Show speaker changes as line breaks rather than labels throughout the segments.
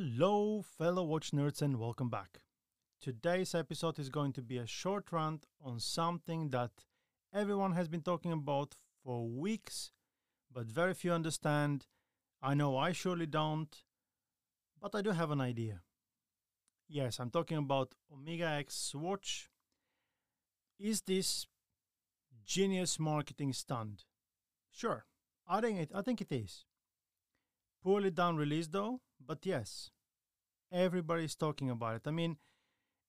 Hello, fellow watch nerds, and welcome back. Today's episode is going to be a short rant on something that everyone has been talking about for weeks, but very few understand. I know I surely don't, but I do have an idea. Yes, I'm talking about Omega X Swatch. Is this genius marketing stunt? Sure, I think it. I think it is. Poorly done release though, but yes, everybody's talking about it. I mean,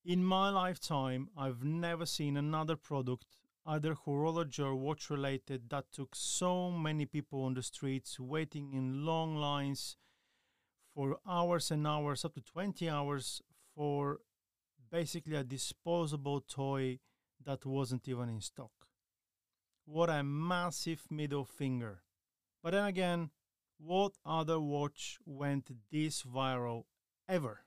in my lifetime, I've never seen another product, either horology or watch related, that took so many people on the streets waiting in long lines for hours and hours, up to 20 hours, for basically a disposable toy that wasn't even in stock. What a massive middle finger. But then again, what other watch went this viral ever?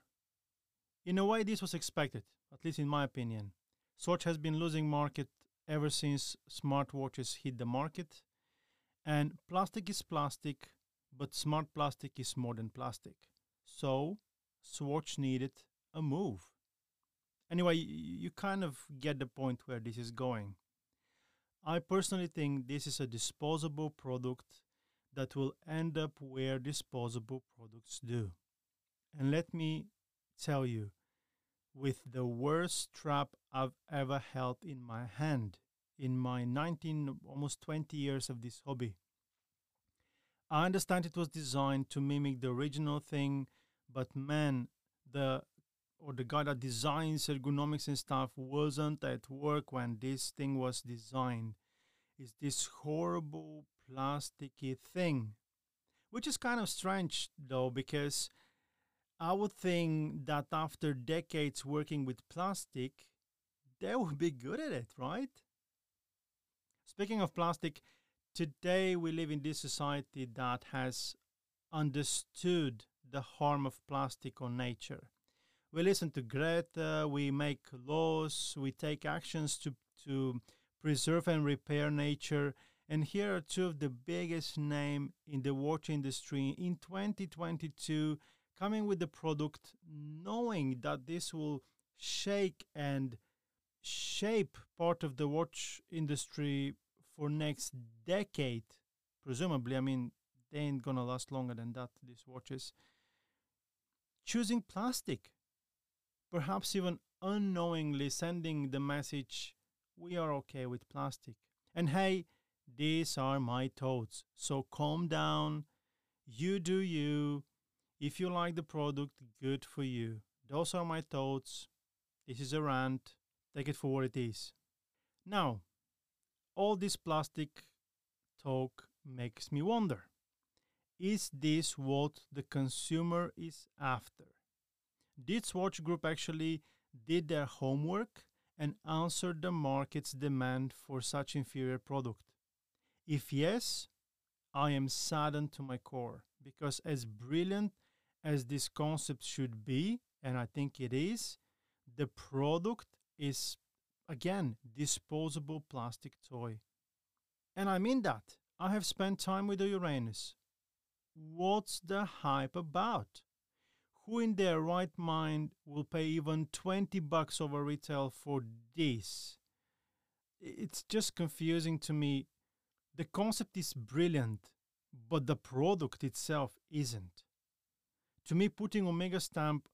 In a way, this was expected, at least in my opinion. Swatch has been losing market ever since smartwatches hit the market. And plastic is plastic, but smart plastic is more than plastic. So, Swatch needed a move. Anyway, you kind of get the point where this is going. I personally think this is a disposable product that will end up where disposable products do. And let me tell you, with the worst trap I've ever held in my hand in my 19, almost 20 years of this hobby. I understand it was designed to mimic the original thing, but man, the or the guy that designs ergonomics and stuff wasn't at work when this thing was designed. It's this horrible plasticky thing, which is kind of strange though, because I would think that after decades working with plastic, they would be good at it, right? Speaking of plastic, today we live in this society that has understood the harm of plastic on nature. We listen to Greta, we make laws, we take actions to, to preserve and repair nature, and here are two of the biggest name in the watch industry in 2022 coming with the product knowing that this will shake and shape part of the watch industry for next decade presumably. I mean they ain't gonna last longer than that these watches. Choosing plastic perhaps even unknowingly sending the message we are okay with plastic. And hey these are my thoughts. So calm down. You do you. If you like the product, good for you. Those are my thoughts. This is a rant. Take it for what it is. Now, all this plastic talk makes me wonder is this what the consumer is after? Did Swatch Group actually did their homework and answered the market's demand for such inferior product? If yes, I am saddened to my core because, as brilliant as this concept should be, and I think it is, the product is again disposable plastic toy. And I mean that. I have spent time with the Uranus. What's the hype about? Who in their right mind will pay even 20 bucks over retail for this? It's just confusing to me the concept is brilliant, but the product itself isn't. To me, putting Omega stamp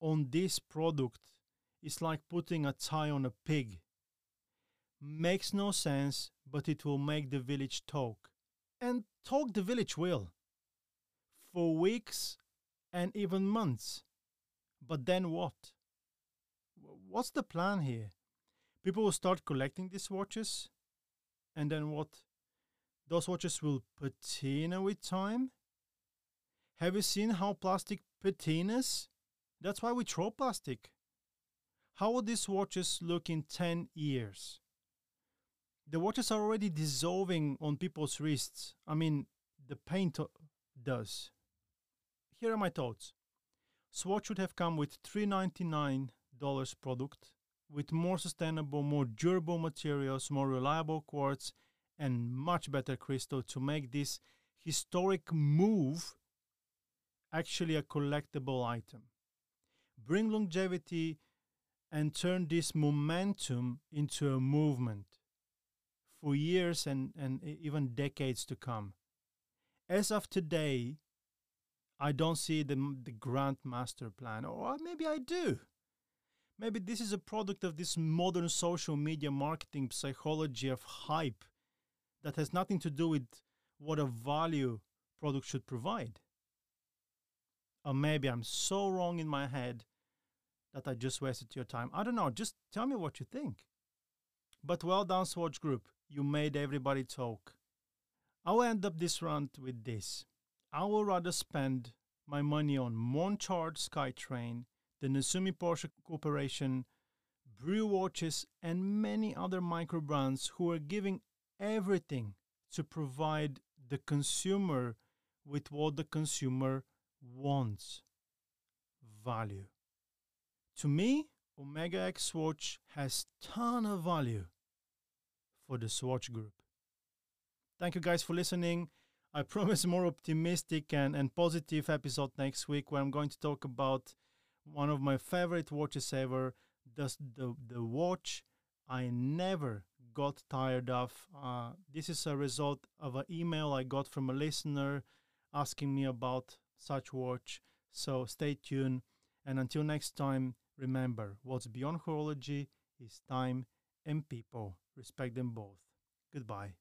on this product is like putting a tie on a pig. Makes no sense, but it will make the village talk. And talk the village will. For weeks and even months. But then what? What's the plan here? People will start collecting these watches? And then what? Those watches will patina with time. Have you seen how plastic patinas? That's why we throw plastic. How will these watches look in 10 years? The watches are already dissolving on people's wrists. I mean, the paint does. Here are my thoughts. Swatch should have come with $399 product with more sustainable, more durable materials, more reliable quartz, and much better crystal to make this historic move actually a collectible item. Bring longevity and turn this momentum into a movement for years and, and even decades to come. As of today, I don't see the, the grand master plan, or maybe I do. Maybe this is a product of this modern social media marketing psychology of hype that has nothing to do with what a value product should provide. Or maybe I'm so wrong in my head that I just wasted your time. I don't know. Just tell me what you think. But well done, Swatch Group. You made everybody talk. I will end up this rant with this. I will rather spend my money on Montchard Skytrain, the Nezumi Porsche Corporation, Brew Watches, and many other micro brands who are giving everything to provide the consumer with what the consumer wants value. To me, Omega X Swatch has ton of value for the Swatch group. Thank you guys for listening. I promise more optimistic and, and positive episode next week where I'm going to talk about one of my favorite watches ever, the, the, the watch I never got tired of. Uh, this is a result of an email I got from a listener asking me about such watch. So stay tuned. And until next time, remember what's beyond horology is time and people. Respect them both. Goodbye.